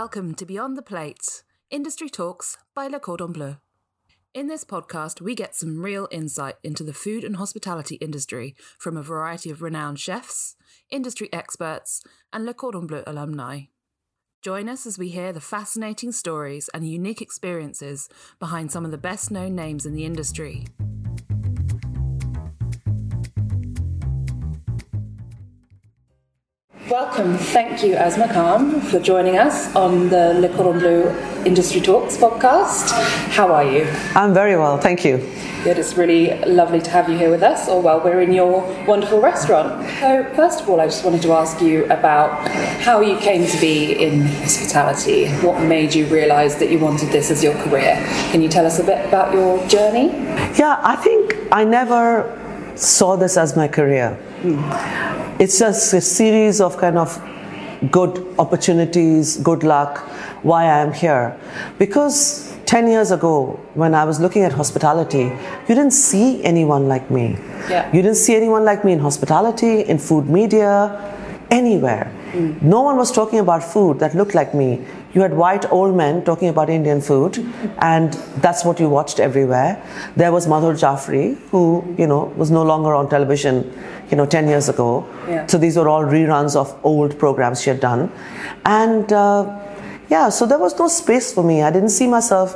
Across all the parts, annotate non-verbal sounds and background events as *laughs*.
Welcome to Beyond the Plates, Industry Talks by Le Cordon Bleu. In this podcast, we get some real insight into the food and hospitality industry from a variety of renowned chefs, industry experts, and Le Cordon Bleu alumni. Join us as we hear the fascinating stories and unique experiences behind some of the best known names in the industry. Welcome. Thank you, Asma Khan, for joining us on the Le Cordon Bleu Industry Talks podcast. How are you? I'm very well, thank you. Good. It's really lovely to have you here with us, or well, we're in your wonderful restaurant. So, first of all, I just wanted to ask you about how you came to be in hospitality. What made you realise that you wanted this as your career? Can you tell us a bit about your journey? Yeah, I think I never saw this as my career. Mm it's just a series of kind of good opportunities, good luck, why I am here. Because 10 years ago, when I was looking at hospitality, you didn't see anyone like me. Yeah. You didn't see anyone like me in hospitality, in food media, anywhere. Mm. No one was talking about food that looked like me. You had white old men talking about Indian food, and that's what you watched everywhere. There was Madhur Jaffrey, who, you know, was no longer on television you know, 10 years ago. Yeah. So these were all reruns of old programs she had done. And uh, yeah, so there was no space for me. I didn't see myself.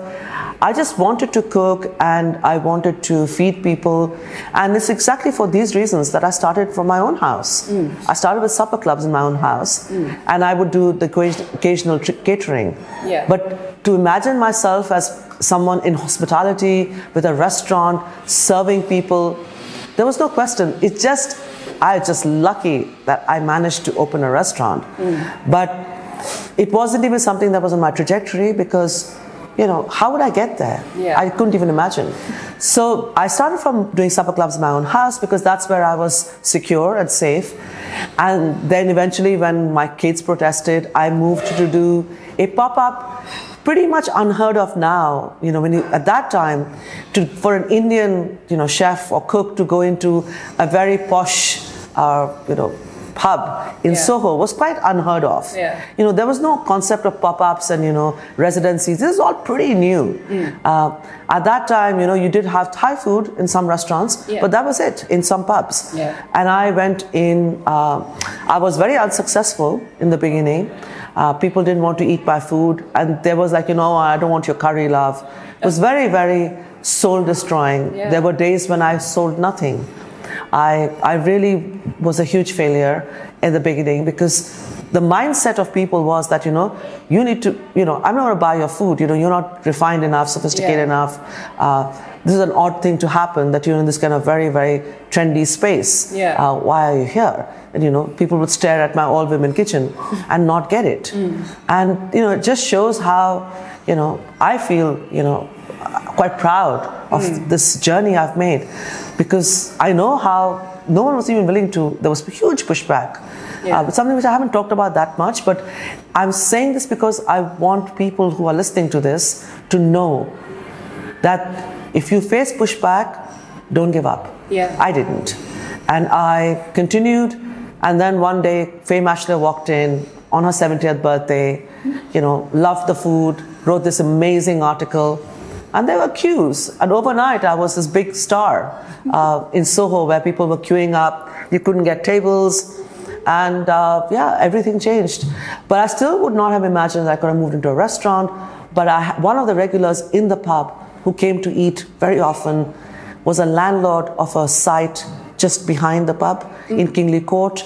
I just wanted to cook and I wanted to feed people. And it's exactly for these reasons that I started from my own house. Mm. I started with supper clubs in my own house mm. and I would do the occasional catering. Yeah. But to imagine myself as someone in hospitality with a restaurant serving people there was no question. It's just, I was just lucky that I managed to open a restaurant. Mm. But it wasn't even something that was on my trajectory because, you know, how would I get there? Yeah. I couldn't even imagine. So I started from doing supper clubs in my own house because that's where I was secure and safe. And then eventually, when my kids protested, I moved to do a pop up pretty much unheard of now. You know, when you, at that time, to, for an Indian, you know, chef or cook to go into a very posh, uh, you know, pub in yeah. Soho was quite unheard of. Yeah. You know, there was no concept of pop-ups and you know residencies. This is all pretty new. Mm. Uh, at that time, you know, you did have Thai food in some restaurants, yeah. but that was it in some pubs. Yeah. And I went in. Uh, I was very unsuccessful in the beginning. Uh, people didn't want to eat my food, and there was like, you know, I don't want your curry, love. It was very, very soul destroying. Yeah. There were days when I sold nothing. I, I really was a huge failure in the beginning because the mindset of people was that, you know, you need to, you know, I'm not going to buy your food. You know, you're not refined enough, sophisticated yeah. enough. Uh, this is an odd thing to happen that you're in this kind of very, very trendy space. Yeah. Uh, why are you here? And, you know, people would stare at my all women kitchen *laughs* and not get it. Mm. And, you know, it just shows how, you know, I feel, you know, quite proud of mm. this journey I've made because I know how no one was even willing to, there was huge pushback. Yeah. Uh, something which I haven't talked about that much, but I'm saying this because I want people who are listening to this to know that if you face pushback, don't give up. Yeah. I didn't. And I continued, and then one day, Fay Maschler walked in on her 70th birthday, you know, loved the food, wrote this amazing article, and there were queues. And overnight, I was this big star uh, in Soho where people were queuing up. You couldn't get tables. And uh, yeah, everything changed. But I still would not have imagined that I could have moved into a restaurant. But I, one of the regulars in the pub who came to eat very often was a landlord of a site just behind the pub mm-hmm. in Kingly Court.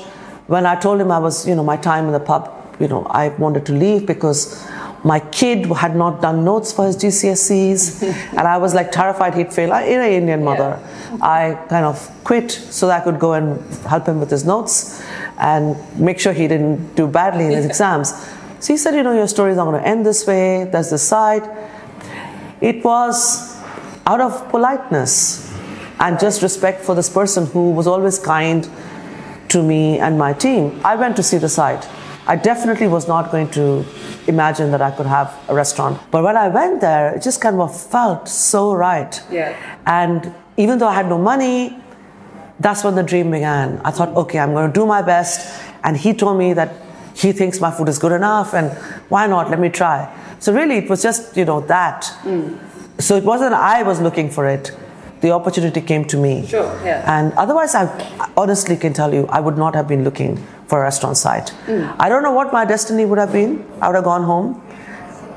When I told him I was, you know, my time in the pub, you know, I wanted to leave because my kid had not done notes for his GCSEs, *laughs* and I was like terrified he'd fail. I, an Indian mother. Yeah. I kind of quit so that I could go and help him with his notes and make sure he didn't do badly in his exams. So he said, you know, your story is not going to end this way. There's this side. It was out of politeness and just respect for this person who was always kind to me and my team. I went to see the site. I definitely was not going to imagine that I could have a restaurant. But when I went there, it just kind of felt so right. Yeah. And even though I had no money, that's when the dream began. I thought, okay, I'm going to do my best. And he told me that he thinks my food is good enough, and why not? Let me try. So really, it was just you know that. Hmm. So it wasn't I was looking for it. The opportunity came to me. Sure, yeah. And otherwise, I honestly can tell you, I would not have been looking for a restaurant site. I don't know what my destiny would have been. I would have gone home,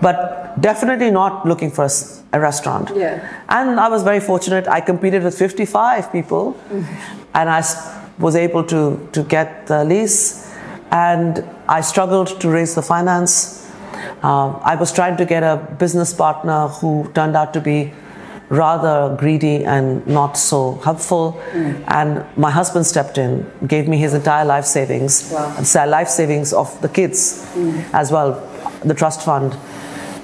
but definitely not looking for a restaurant. Yeah. And I was very fortunate. I competed with 55 people, and I was able to to get the lease. And I struggled to raise the finance. Um, I was trying to get a business partner who turned out to be rather greedy and not so helpful. Mm. And my husband stepped in, gave me his entire life savings, Wow. life savings of the kids mm. as well, the trust fund.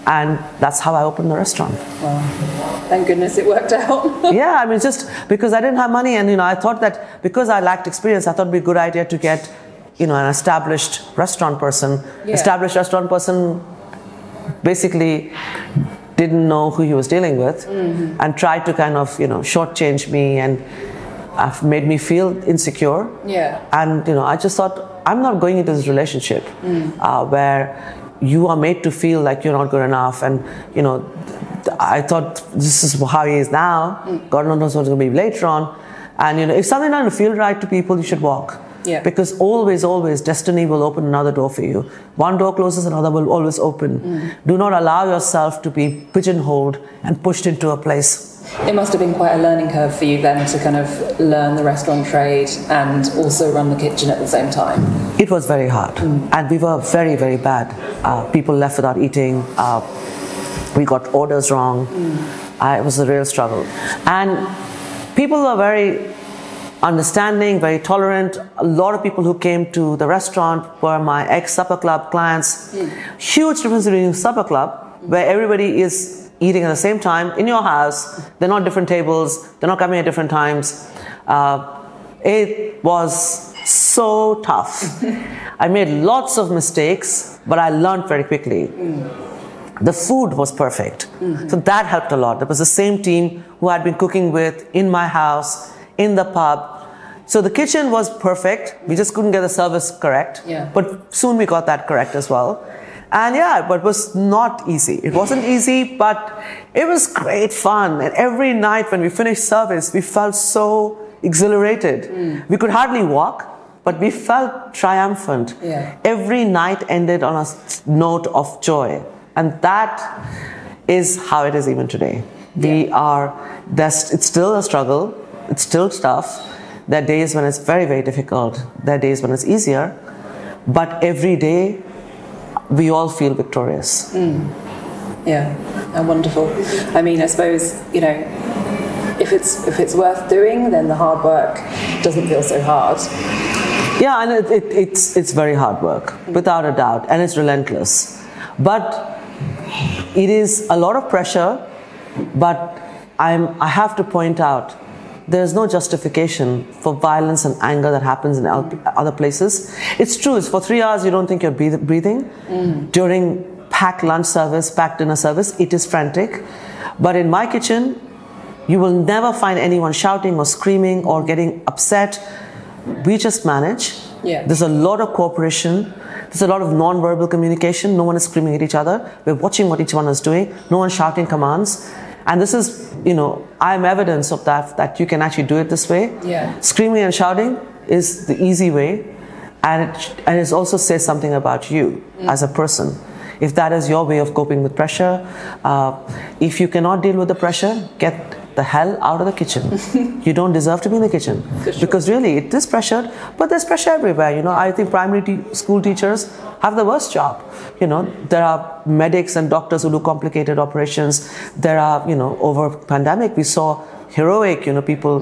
And that's how I opened the restaurant. Thank goodness it worked out. *laughs* yeah, I mean, just because I didn't have money, and you know, I thought that because I lacked experience, I thought it'd be a good idea to get, you know, an established restaurant person. Yeah. Established restaurant person basically didn't know who he was dealing with, and tried to kind of, you know, shortchange me and uh, made me feel insecure. Yeah. And you know, I just thought I'm not going into this relationship uh, where you are made to feel like you're not good enough, and you know, I thought this is how he is now. God knows what's going to be later on. And you know, if something doesn't feel right to people, you should walk. Yeah. Because always, always, destiny will open another door for you. One door closes, another will always open. Do not allow yourself to be pigeonholed and pushed into a place. It must have been quite a learning curve for you then to kind of learn the restaurant trade and also run the kitchen at the same time. It was very hard, and we were very, very bad. Uh, people left without eating. Uh, we got orders wrong. Uh, it was a real struggle, and people were very understanding, very tolerant. A lot of people who came to the restaurant were my ex supper club clients. Huge difference between supper club, where everybody is eating at the same time in your house. They're not different tables. They're not coming at different times. Uh, it was so tough. I made lots of mistakes, but I learned very quickly. The food was perfect. So that helped a lot. It was the same team who I'd been cooking with in my house, in the pub. So the kitchen was perfect. We just couldn't get the service correct. Yeah. But soon we got that correct as well. And yeah, but it was not easy. It wasn't easy, but it was great fun. And every night when we finished service, we felt so exhilarated. Mm. We could hardly walk, but we felt triumphant. Yeah. Every night ended on a note of joy. And that is how it is even today. We are, it's still a struggle, it's still tough. There are days when it's very, very difficult, there are days when it's easier, but every day we all feel victorious. Mm. Yeah, and wonderful. I mean, I suppose you know, if it's if it's worth doing, then the hard work doesn't feel so hard. Yeah, and it, it, it's, it's very hard work, mm. without a doubt, and it's relentless. But it is a lot of pressure, but I'm, I have to point out there's no justification for violence and anger that happens in other places. It's true, it's for three hours you don't think you're breath- breathing. Mm. During packed lunch service, packed dinner service, it is frantic. But in my kitchen, you will never find anyone shouting or screaming or getting upset. We just manage. Yeah. There's a lot of cooperation. There's a lot of non-verbal communication. No one is screaming at each other. We're watching what each one is doing. No one shouting commands. And this is, you know, I'm evidence of that, that you can actually do it this way. Yeah. Screaming and shouting is the easy way. And it, and it also says something about you as a person. If that is your way of coping with pressure, uh, if you cannot deal with the pressure, get the hell out of the kitchen. *laughs* you don't deserve to be in the kitchen. Because really, it is pressured, but there's pressure everywhere. You know, I think primary te- school teachers have the worst job. You know, there are medics and doctors who do complicated operations. There are, you know, over pandemic, we saw heroic, you know, people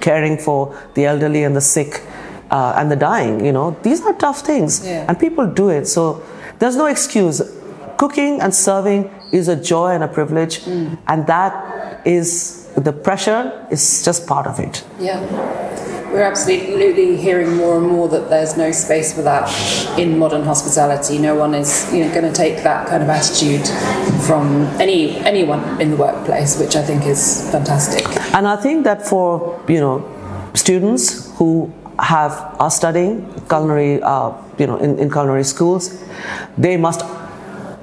caring for the elderly and the sick uh, and the dying. You know, these are tough things, Yeah. and people do it. So there's no excuse. Cooking and serving is a joy and a privilege, and that is the pressure is just part of it. Yeah. We're absolutely hearing more and more that there's no space for that in modern hospitality. No one is, you know, going to take that kind of attitude from any anyone in the workplace, which I think is fantastic. And I think that for you know students who have are studying culinary, uh, you know, in, in culinary schools, they must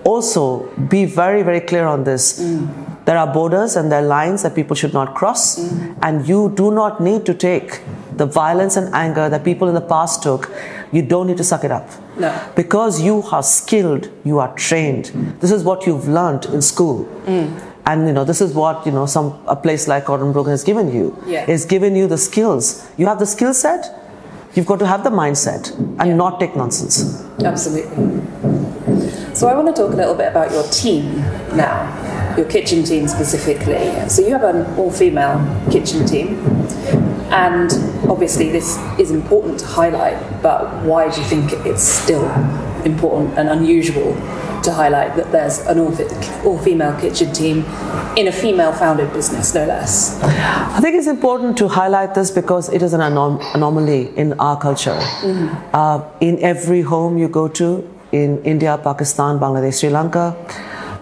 also be very, very clear on this. There are borders and there are lines that people should not cross, mm-hmm. and you do not need to take the violence and anger that people in the past took. You don't need to suck it up. No. Because you are skilled, you are trained. This is what you've learned in school. Mm. And you know, this is what you know some a place like Brogan has given you. Yeah. It's given you the skills. You have the skill set, you've got to have the mindset and not take nonsense. Absolutely. So I want to talk a little bit about your team now, your kitchen team specifically. So you have an all-female kitchen team, and obviously this is important to highlight. But why do you think it's still important and unusual to highlight that there's an all- all-female kitchen team in a female-founded business, no less? I think it's important to highlight this because it is an anom- anomaly in our culture. Uh, in every home you go to, in India, Pakistan, Bangladesh, Sri Lanka,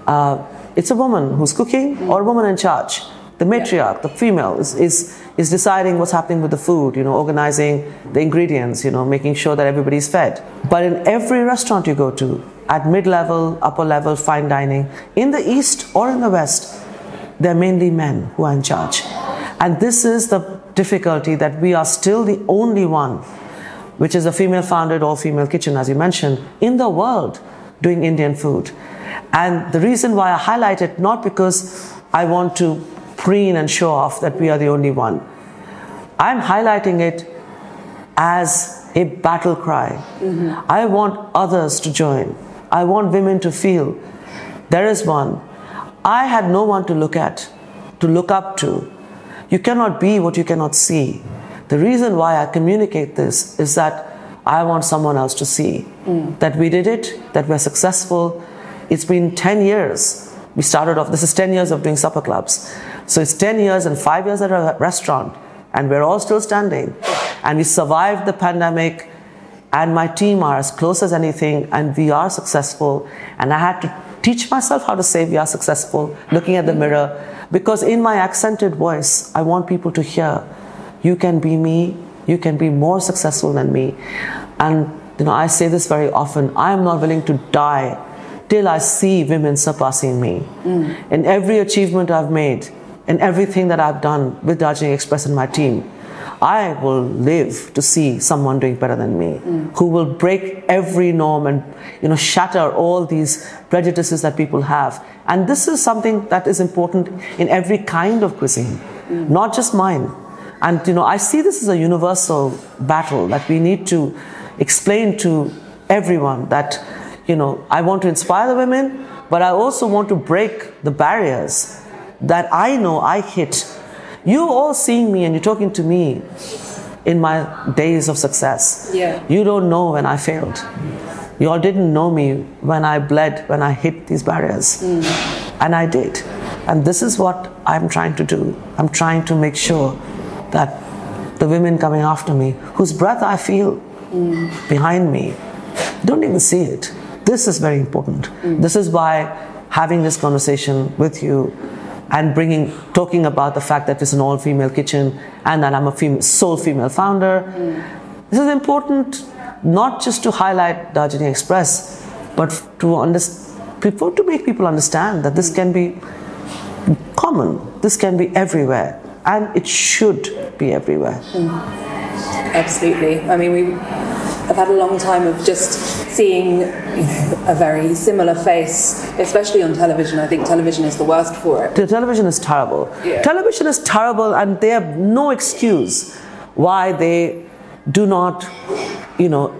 uh, it's a woman who's cooking or a woman in charge. The matriarch, the female, is, is, is deciding what's happening with the food, you know, organizing the ingredients, you know, making sure that everybody's fed. But in every restaurant you go to, at mid level, upper level, fine dining, in the East or in the West, they're mainly men who are in charge. And this is the difficulty that we are still the only one, which is a female founded all female kitchen, as you mentioned, in the world doing Indian food. And the reason why I highlight it, not because I want to preen and show off that we are the only one, I'm highlighting it as a battle cry. Mm-hmm. I want others to join. I want women to feel there is one. I had no one to look at, to look up to. You cannot be what you cannot see. The reason why I communicate this is that I want someone else to see that we did it, that we're successful. It's been 10 years. We started off, this is 10 years of doing supper clubs. So it's 10 years and five years at a restaurant, and we're all still standing. And we survived the pandemic, and my team are as close as anything, and we are successful. And I had to teach myself how to say we are successful, looking at the mirror, because in my accented voice, I want people to hear you can be me, you can be more successful than me. And you know, I say this very often I am not willing to die till I see women surpassing me. Mm. In every achievement I've made, in everything that I've done with Darjeeling Express and my team, I will live to see someone doing better than me, mm. who will break every norm and you know shatter all these prejudices that people have. And this is something that is important in every kind of cuisine, mm. not just mine. And you know, I see this as a universal battle that we need to explain to everyone that you know I want to inspire the women, but I also want to break the barriers that I know I hit. You all seeing me and you're talking to me in my days of success. Yeah. You don't know when I failed. You all didn't know me when I bled, when I hit these barriers. Mm. And I did. And this is what I'm trying to do. I'm trying to make sure that the women coming after me, whose breath I feel behind me, don't even see it. This is very important. Mm. This is why having this conversation with you and bringing, talking about the fact that it's an all-female kitchen and that I'm a female, sole female founder. Mm. This is important not just to highlight Darjeeling Express, but to understand, people to make people understand that this mm. can be common. This can be everywhere, and it should be everywhere. Absolutely. I mean, we have had a long time of just seeing a very similar face, especially on television. I think television is the worst for it. The television is terrible. Yeah. Television is terrible, and they have no excuse why they do not, you know,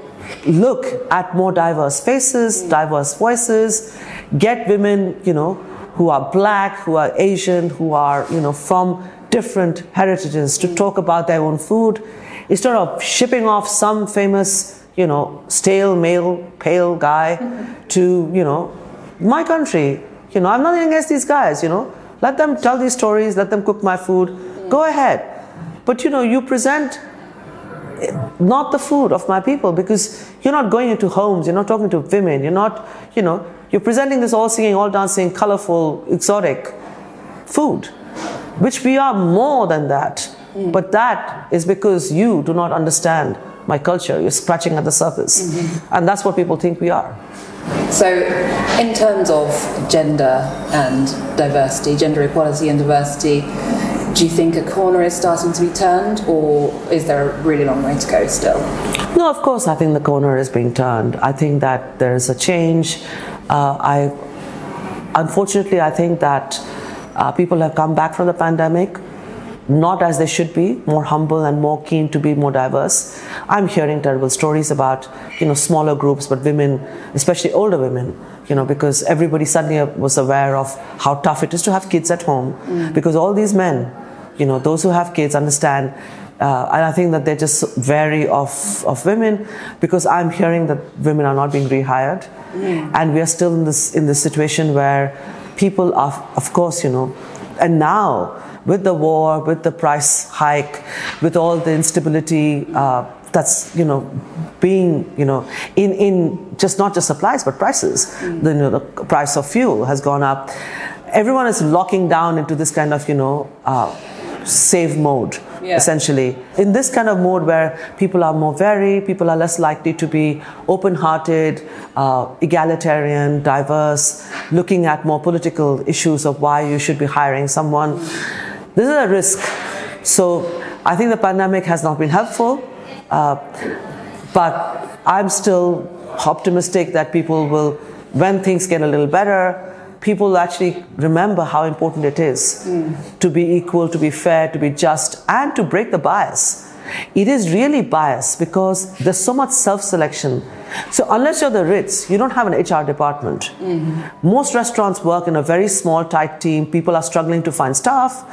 look at more diverse faces, diverse voices, get women, you know, who are black, who are Asian, who are, you know, from different heritages to talk about their own food instead of shipping off some famous, you know, stale male, pale guy mm-hmm. to, you know, my country. You know, I'm nothing against these guys, you know. Let them tell these stories, let them cook my food. Mm. Go ahead. But you know, you present not the food of my people because you're not going into homes, you're not talking to women, you're not, you know, you're presenting this all singing, all dancing, colorful, exotic food, which we are more than that. Mm. But that is because you do not understand my culture. You're scratching at the surface. Mm-hmm. And that's what people think we are. So, in terms of gender and diversity, gender equality and diversity, do you think a corner is starting to be turned, or is there a really long way to go still? No, of course, I think the corner is being turned. I think that there is a change. Uh, I, unfortunately, I think that uh, people have come back from the pandemic not as they should be, more humble and more keen to be more diverse. I'm hearing terrible stories about, you know, smaller groups, but women, especially older women, you know, because everybody suddenly was aware of how tough it is to have kids at home. Mm. Because all these men, you know, those who have kids understand uh, and I think that they're just wary of, of women because I'm hearing that women are not being rehired. Mm. And we are still in this, in this situation where people are, of course, you know, and now with the war, with the price hike, with all the instability uh, that's you know being you know in in just not just supplies but prices. Mm. The, you know, the price of fuel has gone up. Everyone is locking down into this kind of you know. Uh, save mode yeah. essentially in this kind of mode where people are more wary people are less likely to be open-hearted uh, egalitarian diverse looking at more political issues of why you should be hiring someone mm this is a risk. So I think the pandemic has not been helpful, uh, but I'm still optimistic that people will, when things get a little better, people actually remember how important it is mm. to be equal, to be fair, to be just, and to break the bias. It is really bias because there's so much self selection. So, unless you're the Ritz, you don't have an HR department. Mm-hmm. Most restaurants work in a very small, tight team. People are struggling to find staff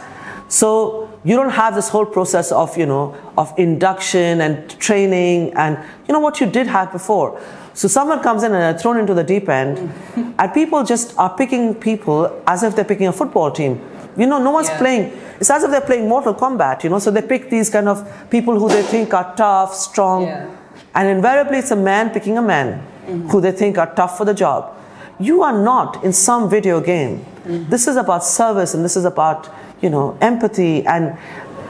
so you don't have this whole process of, you know, of induction and training and, you know, what you did have before. So someone comes in and they're thrown into the deep end, *laughs* and people just are picking people as if they're picking a football team. You know, no one's yeah. playing. It's as if they're playing Mortal Kombat. You know, so they pick these kind of people who they think are tough, strong, yeah. and invariably it's a man picking a man mm-hmm. who they think are tough for the job. You are not in some video game. Mm-hmm. This is about service, and this is about you know, empathy and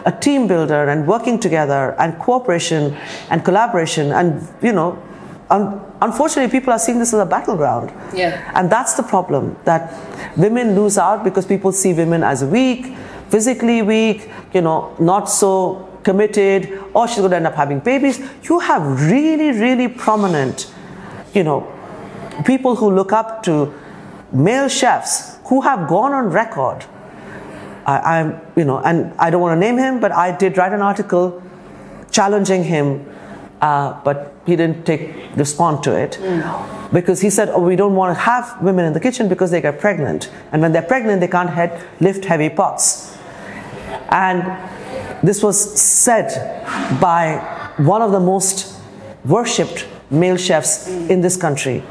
a team builder and working together and cooperation and collaboration and, you know, un- unfortunately people are seeing this as a battleground. Yeah. And that's the problem that women lose out because people see women as weak, physically weak, you know, not so committed, or she's going to end up having babies. You have really, really prominent, you know, people who look up to male chefs who have gone on record I, am you know, and I don't want to name him, but I did write an article challenging him, uh, but he didn't take respond to it mm. because he said, "Oh, we don't want to have women in the kitchen because they get pregnant, and when they're pregnant, they can't head, lift heavy pots." And this was said by one of the most worshipped male chefs mm. in this country,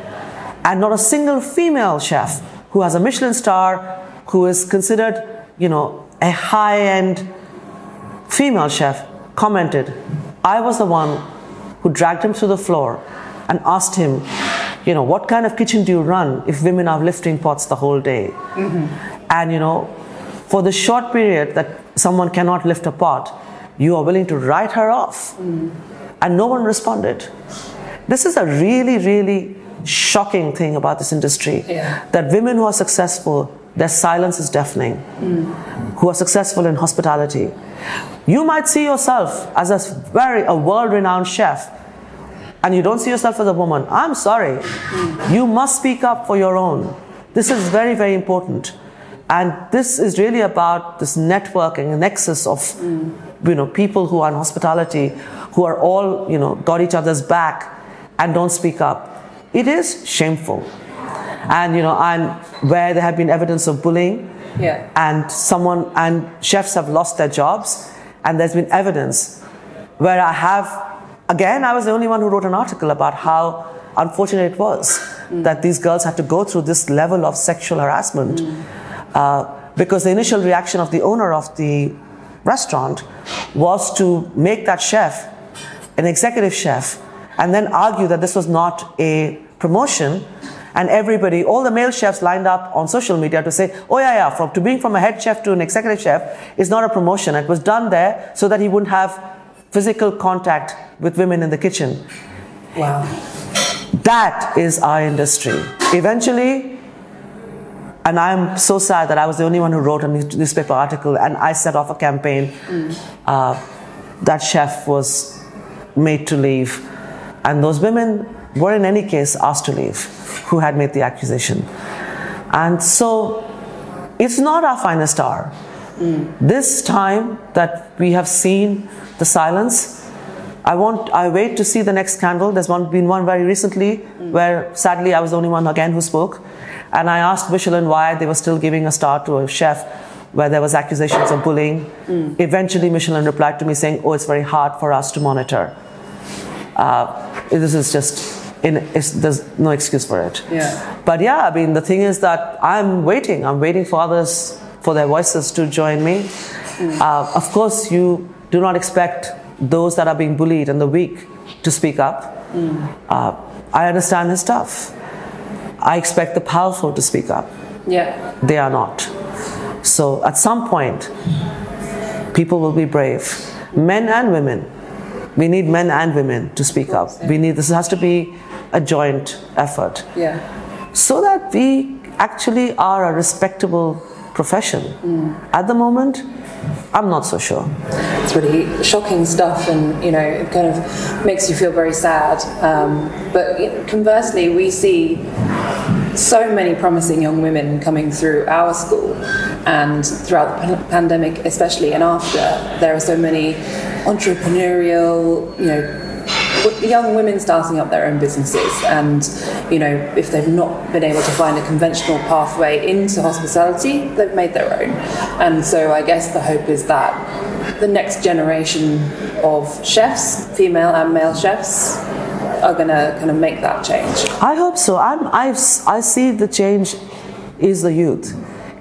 and not a single female chef who has a Michelin star, who is considered you know, a high end female chef commented, I was the one who dragged him to the floor and asked him, you know, what kind of kitchen do you run if women are lifting pots the whole day? Mm-hmm. And, you know, for the short period that someone cannot lift a pot, you are willing to write her off. Mm. And no one responded. This is a really, really shocking thing about this industry yeah. that women who are successful their silence is deafening, mm. who are successful in hospitality. You might see yourself as a very a world-renowned chef, and you don't see yourself as a woman. I'm sorry. Mm. You must speak up for your own. This is very, very important. And this is really about this networking, nexus of mm. you know people who are in hospitality, who are all you know got each other's back and don't speak up. It is shameful and you know, and where there have been evidence of bullying, yeah. and someone and chefs have lost their jobs, and there's been evidence where I have, again, I was the only one who wrote an article about how unfortunate it was mm. that these girls had to go through this level of sexual harassment. Mm. Uh, because the initial reaction of the owner of the restaurant was to make that chef an executive chef and then argue that this was not a promotion And everybody, all the male chefs lined up on social media to say, oh yeah, yeah, from to being from a head chef to an executive chef is not a promotion. It was done there so that he wouldn't have physical contact with women in the kitchen. Wow. That is our industry. Eventually, and I'm so sad that I was the only one who wrote a newspaper article and I set off a campaign. Mm. Uh, that chef was made to leave. And those women were, in any case, asked to leave who had made the accusation. And so it's not our finest hour. Mm. This time that we have seen the silence, I want I wait to see the next scandal. There's one, been one very recently mm. where sadly I was the only one again who spoke. And I asked Michelin why they were still giving a star to a chef where there was accusations of bullying. Mm. Eventually Michelin replied to me saying, oh, it's very hard for us to monitor. Uh, this is just in, there's no excuse for it. Yeah. But yeah, I mean, the thing is that I'm waiting. I'm waiting for others, for their voices to join me. Mm. Uh, of course, you do not expect those that are being bullied and the weak to speak up. Mm. Uh, I understand his stuff. I expect the powerful to speak up. Yeah. They are not. So at some point, people will be brave, men and women. We need men and women to speak up. We need this has to be a joint effort. Yeah. So that we actually are a respectable profession. Mm. At the moment, I'm not so sure. It's really shocking stuff, and you know, it kind of makes you feel very sad. Um, but conversely, we see so many promising young women coming through our school, and throughout the pandemic, especially and after, there are so many entrepreneurial, you know young women starting up their own businesses and you know if they've not been able to find a conventional pathway into hospitality they've made their own. And so i guess the hope is that the next generation of chefs female and male chefs are going to kind of make that change. I hope so. I'm, I've, i see the change is the youth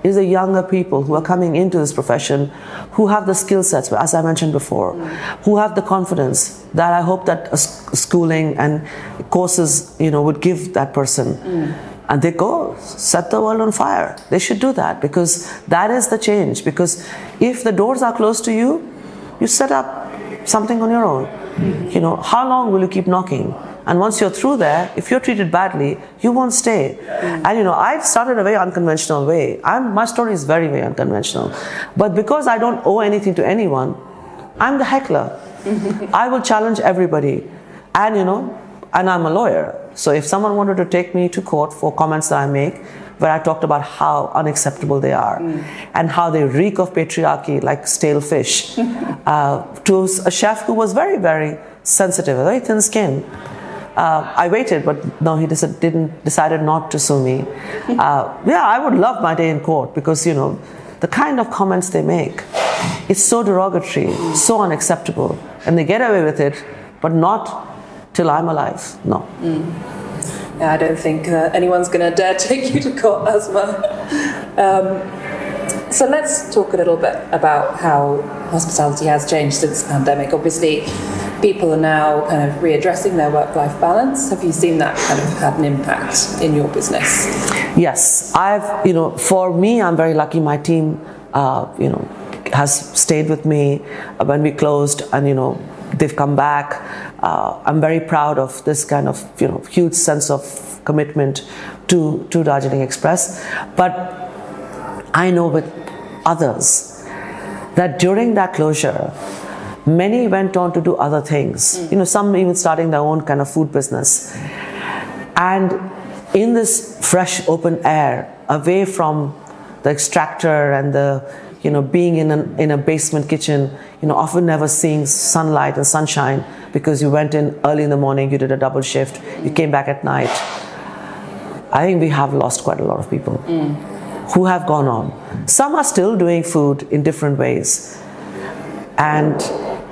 is the younger people who are coming into this profession who have the skill sets, as I mentioned before, who have the confidence that I hope that schooling and courses, you know, would give that person. Mm. And they go set the world on fire. They should do that because that is the change. Because if the doors are closed to you, you set up something on your own. Mm-hmm. You know, how long will you keep knocking? And once you're through there, if you're treated badly, you won't stay. Mm. And you know, I've started a very unconventional way. I'm, my story is very, very unconventional. But because I don't owe anything to anyone, I'm the heckler. *laughs* I will challenge everybody. And you know, and I'm a lawyer. So if someone wanted to take me to court for comments that I make, where I talked about how unacceptable they are mm. and how they reek of patriarchy like stale fish, *laughs* uh, to a chef who was very, very sensitive, very thin skin. Uh, I waited, but no, he just didn't decided not to sue me. *laughs* Uh, yeah, I would love my day in court because you know the kind of comments they make, it's so derogatory, so unacceptable, and they get away with it, but not till I'm alive. No. Mm. Yeah, I don't think uh, anyone's going to dare *laughs* take you to court, Asma. Um, so let's talk a little bit about how hospitality has changed since the pandemic. Obviously, people are now kind of readdressing their work-life balance. Have you seen that kind of had an impact in your business? Yes, I've you know for me, I'm very lucky. My team, uh, you know, has stayed with me when we closed, and you know they've come back. Uh, I'm very proud of this kind of you know huge sense of commitment to to Darjeeling Express, but I know with others that during that closure, many went on to do other things. Mm. You know, some even starting their own kind of food business. And in this fresh open air, away from the extractor and the you know being in, an, in a basement kitchen you know often never seeing sunlight and sunshine because you went in early in the morning you did a double shift you came back at night i think we have lost quite a lot of people mm who have gone on. Some are still doing food in different ways. And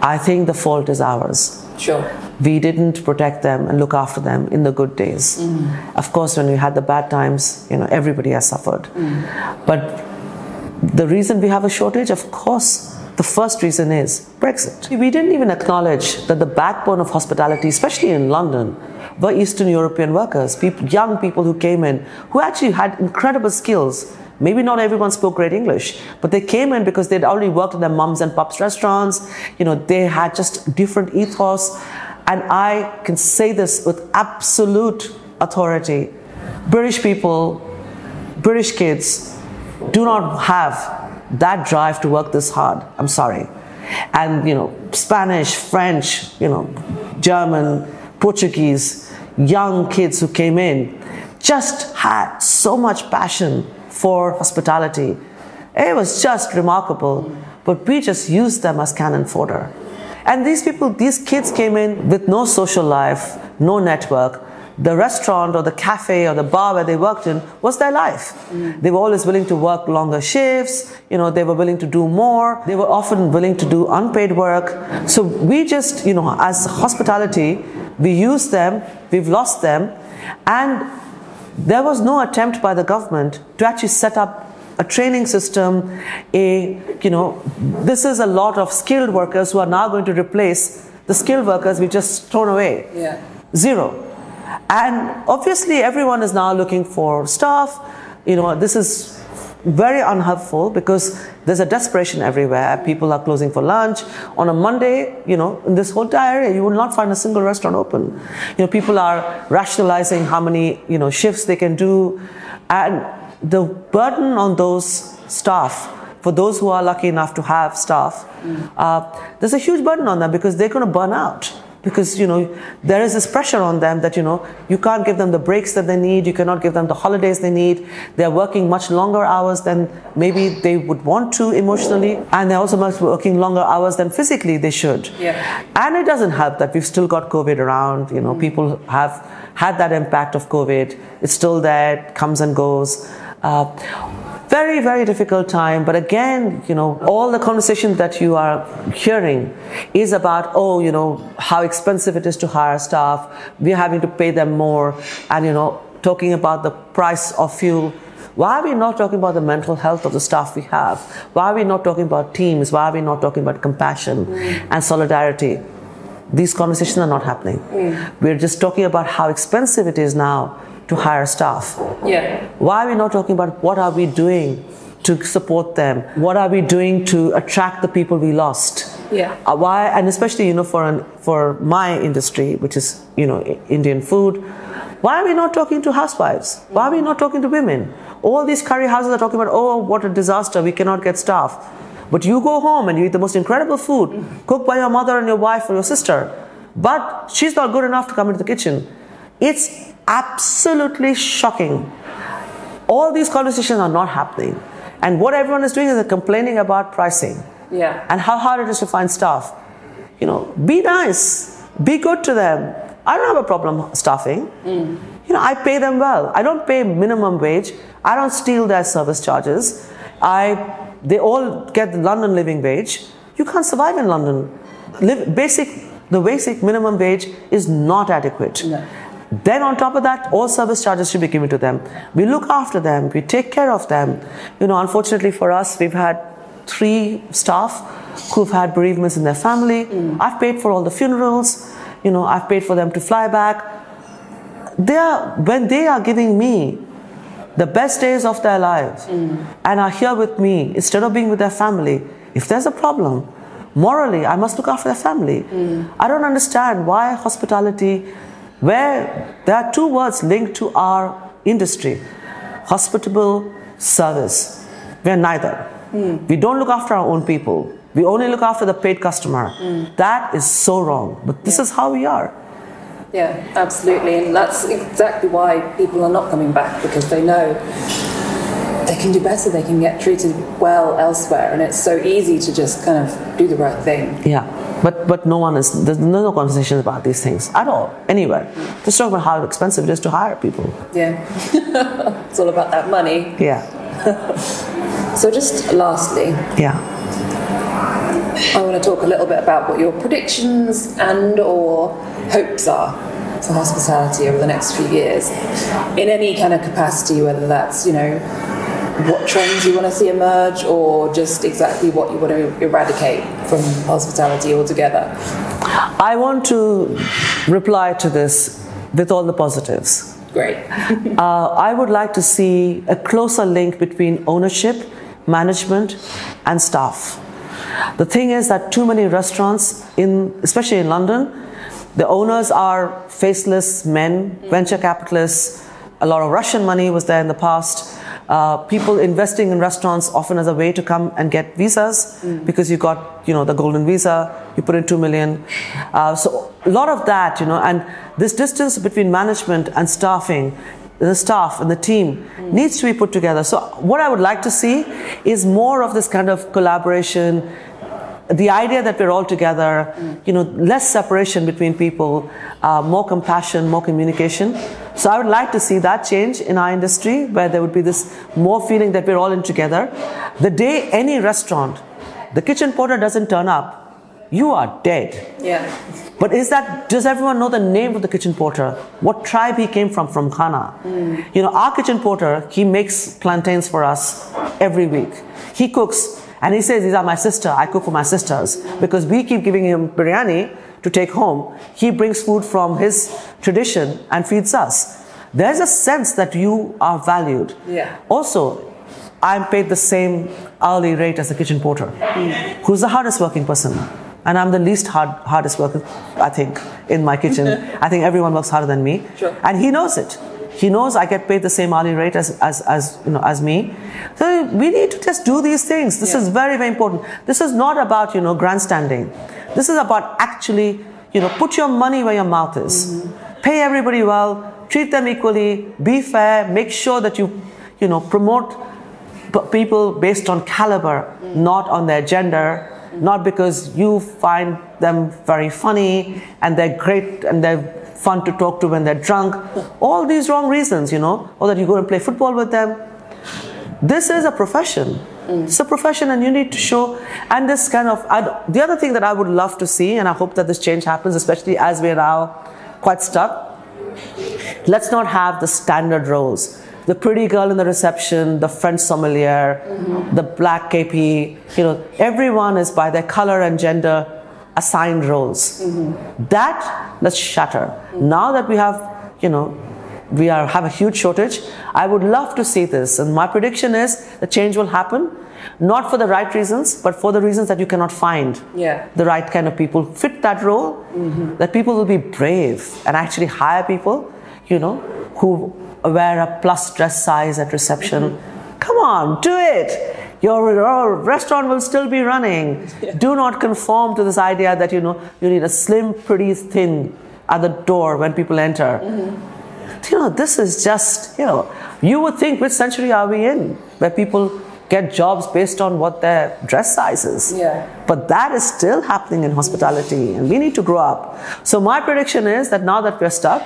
I think the fault is ours. Sure. We didn't protect them and look after them in the good days. Mm. Of course, when we had the bad times, you know, everybody has suffered. Mm. But the reason we have a shortage, of course, The first reason is Brexit. We didn't even acknowledge that the backbone of hospitality, especially in London, were Eastern European workers, people, young people who came in who actually had incredible skills. Maybe not everyone spoke great English, but they came in because they'd already worked in their mums and pups restaurants. You know, they had just different ethos. And I can say this with absolute authority. British people, British kids do not have that drive to work this hard. I'm sorry. And, you know, Spanish, French, you know, German, Portuguese, young kids who came in just had so much passion for hospitality. It was just remarkable. But we just used them as cannon fodder. And these people, these kids came in with no social life, no network, the restaurant or the cafe or the bar where they worked in was their life. Mm. They were always willing to work longer shifts, you know, they were willing to do more. They were often willing to do unpaid work. So we just, you know, as hospitality, we used them, we've lost them, and there was no attempt by the government to actually set up a training system, a, you know, this is a lot of skilled workers who are now going to replace the skilled workers we just thrown away. Yeah. Zero. And obviously, everyone is now looking for staff. You know, this is very unhelpful because there's a desperation everywhere. People are closing for lunch. On a Monday, you know, in this whole area, you will not find a single restaurant open. You know, people are rationalizing how many, you know, shifts they can do. And the burden on those staff, for those who are lucky enough to have staff, uh, there's a huge burden on them because they're going to burn out because you know there is this pressure on them that you know you can't give them the breaks that they need you cannot give them the holidays they need they're working much longer hours than maybe they would want to emotionally and they're also much working longer hours than physically they should yeah. and it doesn't help that we've still got covid around you know mm. people have had that impact of covid it's still there it comes and goes uh, very, very difficult time. But again, you know, all the conversation that you are hearing is about, oh, you know, how expensive it is to hire staff. We're having to pay them more. And, you know, talking about the price of fuel. Why are we not talking about the mental health of the staff we have? Why are we not talking about teams? Why are we not talking about compassion mm. and solidarity? These conversations are not happening. Mm. We're just talking about how expensive it is now to hire staff. Yeah. Why are we not talking about what are we doing to support them? What are we doing to attract the people we lost? Yeah. Uh, why and especially you know for an, for my industry, which is you know Indian food, why are we not talking to housewives? Why are we not talking to women? All these curry houses are talking about oh what a disaster we cannot get staff. But you go home and you eat the most incredible food cooked by your mother and your wife or your sister. But she's not good enough to come into the kitchen. It's absolutely shocking. All these conversations are not happening. And what everyone is doing is they're complaining about pricing. Yeah. And how hard it is to find staff. You know, be nice, be good to them. I don't have a problem staffing. Mm. You know, I pay them well. I don't pay minimum wage. I don't steal their service charges. I they all get the London living wage. You can't survive in London. Live, basic the basic minimum wage is not adequate. No. Then on top of that, all service charges should be given to them. We look after them, we take care of them. You know, unfortunately for us, we've had three staff who've had bereavements in their family. Mm. I've paid for all the funerals. You know, I've paid for them to fly back. They are when they are giving me the best days of their lives mm. and are here with me instead of being with their family. If there's a problem, morally, I must look after their family. Mm. I don't understand why hospitality where there are two words linked to our industry hospitable service. We're neither. Mm. We don't look after our own people. We only look after the paid customer. Mm. That is so wrong. But this yeah. is how we are. Yeah, absolutely. And that's exactly why people are not coming back because they know they can do better, they can get treated well elsewhere. And it's so easy to just kind of do the right thing. Yeah. But but no one is there's no conversations about these things at all anywhere. Just talk about how expensive it is to hire people. Yeah, *laughs* it's all about that money. Yeah. *laughs* so just lastly. Yeah. I want to talk a little bit about what your predictions and or hopes are for hospitality over the next few years in any kind of capacity, whether that's you know what trends you want to see emerge or just exactly what you want to eradicate from hospitality altogether? I want to reply to this with all the positives. Great. *laughs* uh, I would like to see a closer link between ownership, management, and staff. The thing is that too many restaurants, in, especially in London, the owners are faceless men, venture capitalists. A lot of Russian money was there in the past. Uh, people investing in restaurants often as a way to come and get visas mm. because you got you know the golden visa you put in 2 million uh, so a lot of that you know and this distance between management and staffing the staff and the team mm. needs to be put together so what i would like to see is more of this kind of collaboration the idea that we're all together, you know, less separation between people, uh, more compassion, more communication. So I would like to see that change in our industry where there would be this more feeling that we're all in together. The day any restaurant, the kitchen porter doesn't turn up, you are dead. Yeah. But is that, does everyone know the name of the kitchen porter? What tribe he came from, from Ghana? Mm. You know, our kitchen porter, he makes plantains for us every week. He cooks and he says, These are my sister. I cook for my sisters. Because we keep giving him biryani to take home. He brings food from his tradition and feeds us. There's a sense that you are valued. Yeah. Also, I'm paid the same hourly rate as the kitchen porter, mm. who's the hardest working person. And I'm the least hard, hardest worker, I think, in my kitchen. *laughs* I think everyone works harder than me. Sure. And he knows it. He knows I get paid the same hourly rate as, as, as, you know, as me. So we need to just do these things. This yeah. is very, very important. This is not about, you know, grandstanding. This is about actually, you know, put your money where your mouth is. Mm-hmm. Pay everybody well, treat them equally, be fair, make sure that you, you know, promote people based on caliber, mm. not on their gender, mm. not because you find them very funny and they're great and they're fun to talk to when they're drunk. *laughs* All these wrong reasons, you know, or that you go and play football with them. This is a profession. Mm. It's a profession, and you need to show. And this kind of I'd, the other thing that I would love to see, and I hope that this change happens, especially as we're now quite stuck. Let's not have the standard roles the pretty girl in the reception, the French sommelier, mm-hmm. the black KP, you know, everyone is by their color and gender assigned roles. Mm-hmm. That let's shatter. Mm-hmm. Now that we have, you know, we are have a huge shortage. I would love to see this, and my prediction is the change will happen, not for the right reasons, but for the reasons that you cannot find yeah. the right kind of people fit that role. Mm-hmm. That people will be brave and actually hire people, you know, who wear a plus dress size at reception. Mm-hmm. Come on, do it your, your restaurant will still be running. Yeah. Do not conform to this idea that you know you need a slim, pretty thing at the door when people enter. Mm-hmm. You know, this is just you know. You would think which century are we in, where people get jobs based on what their dress size is. Yeah. But that is still happening in hospitality, and we need to grow up. So my prediction is that now that we're stuck,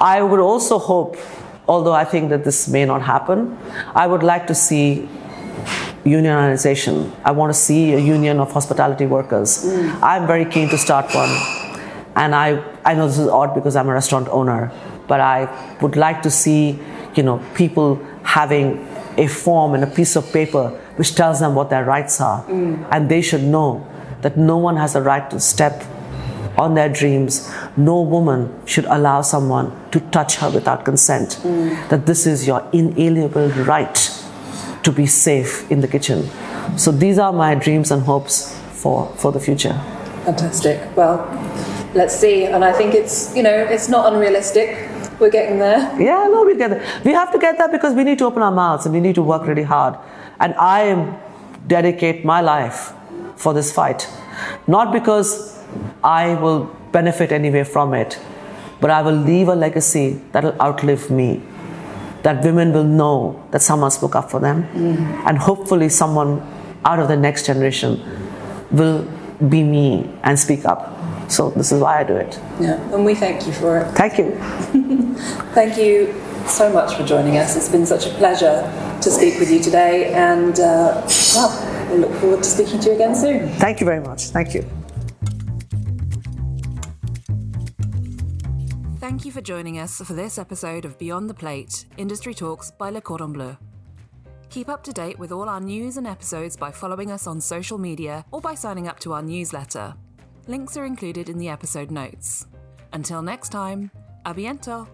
I would also hope, although I think that this may not happen, I would like to see unionization. I want to see a union of hospitality workers. Mm. I'm very keen to start one. And I, I know this is odd because I'm a restaurant owner, but I would like to see, you know, people having a form and a piece of paper which tells them what their rights are. Mm. And they should know that no one has a right to step on their dreams. No woman should allow someone to touch her without consent. Mm. That this is your inalienable right to be safe in the kitchen. So these are my dreams and hopes for, for the future. Fantastic. Well, let's see. And I think it's, you know, it's not unrealistic. We're getting there. Yeah, no, we get there. We have to get there because we need to open our mouths and we need to work really hard. And I dedicate my life for this fight. Not because I will benefit anyway from it, but I will leave a legacy that will outlive me that women will know that someone spoke up for them. Mm-hmm. And hopefully, someone out of the next generation will be me and speak up. So this is why I do it. Yeah, and we thank you for it. Thank you. *laughs* thank you so much for joining us. It's been such a pleasure to speak with you today, and uh, well, we look forward to speaking to you again soon. Thank you very much. Thank you. Thank you for joining us for this episode of Beyond the Plate Industry Talks by Le Cordon Bleu. Keep up to date with all our news and episodes by following us on social media or by signing up to our newsletter. Links are included in the episode notes. Until next time, abiento!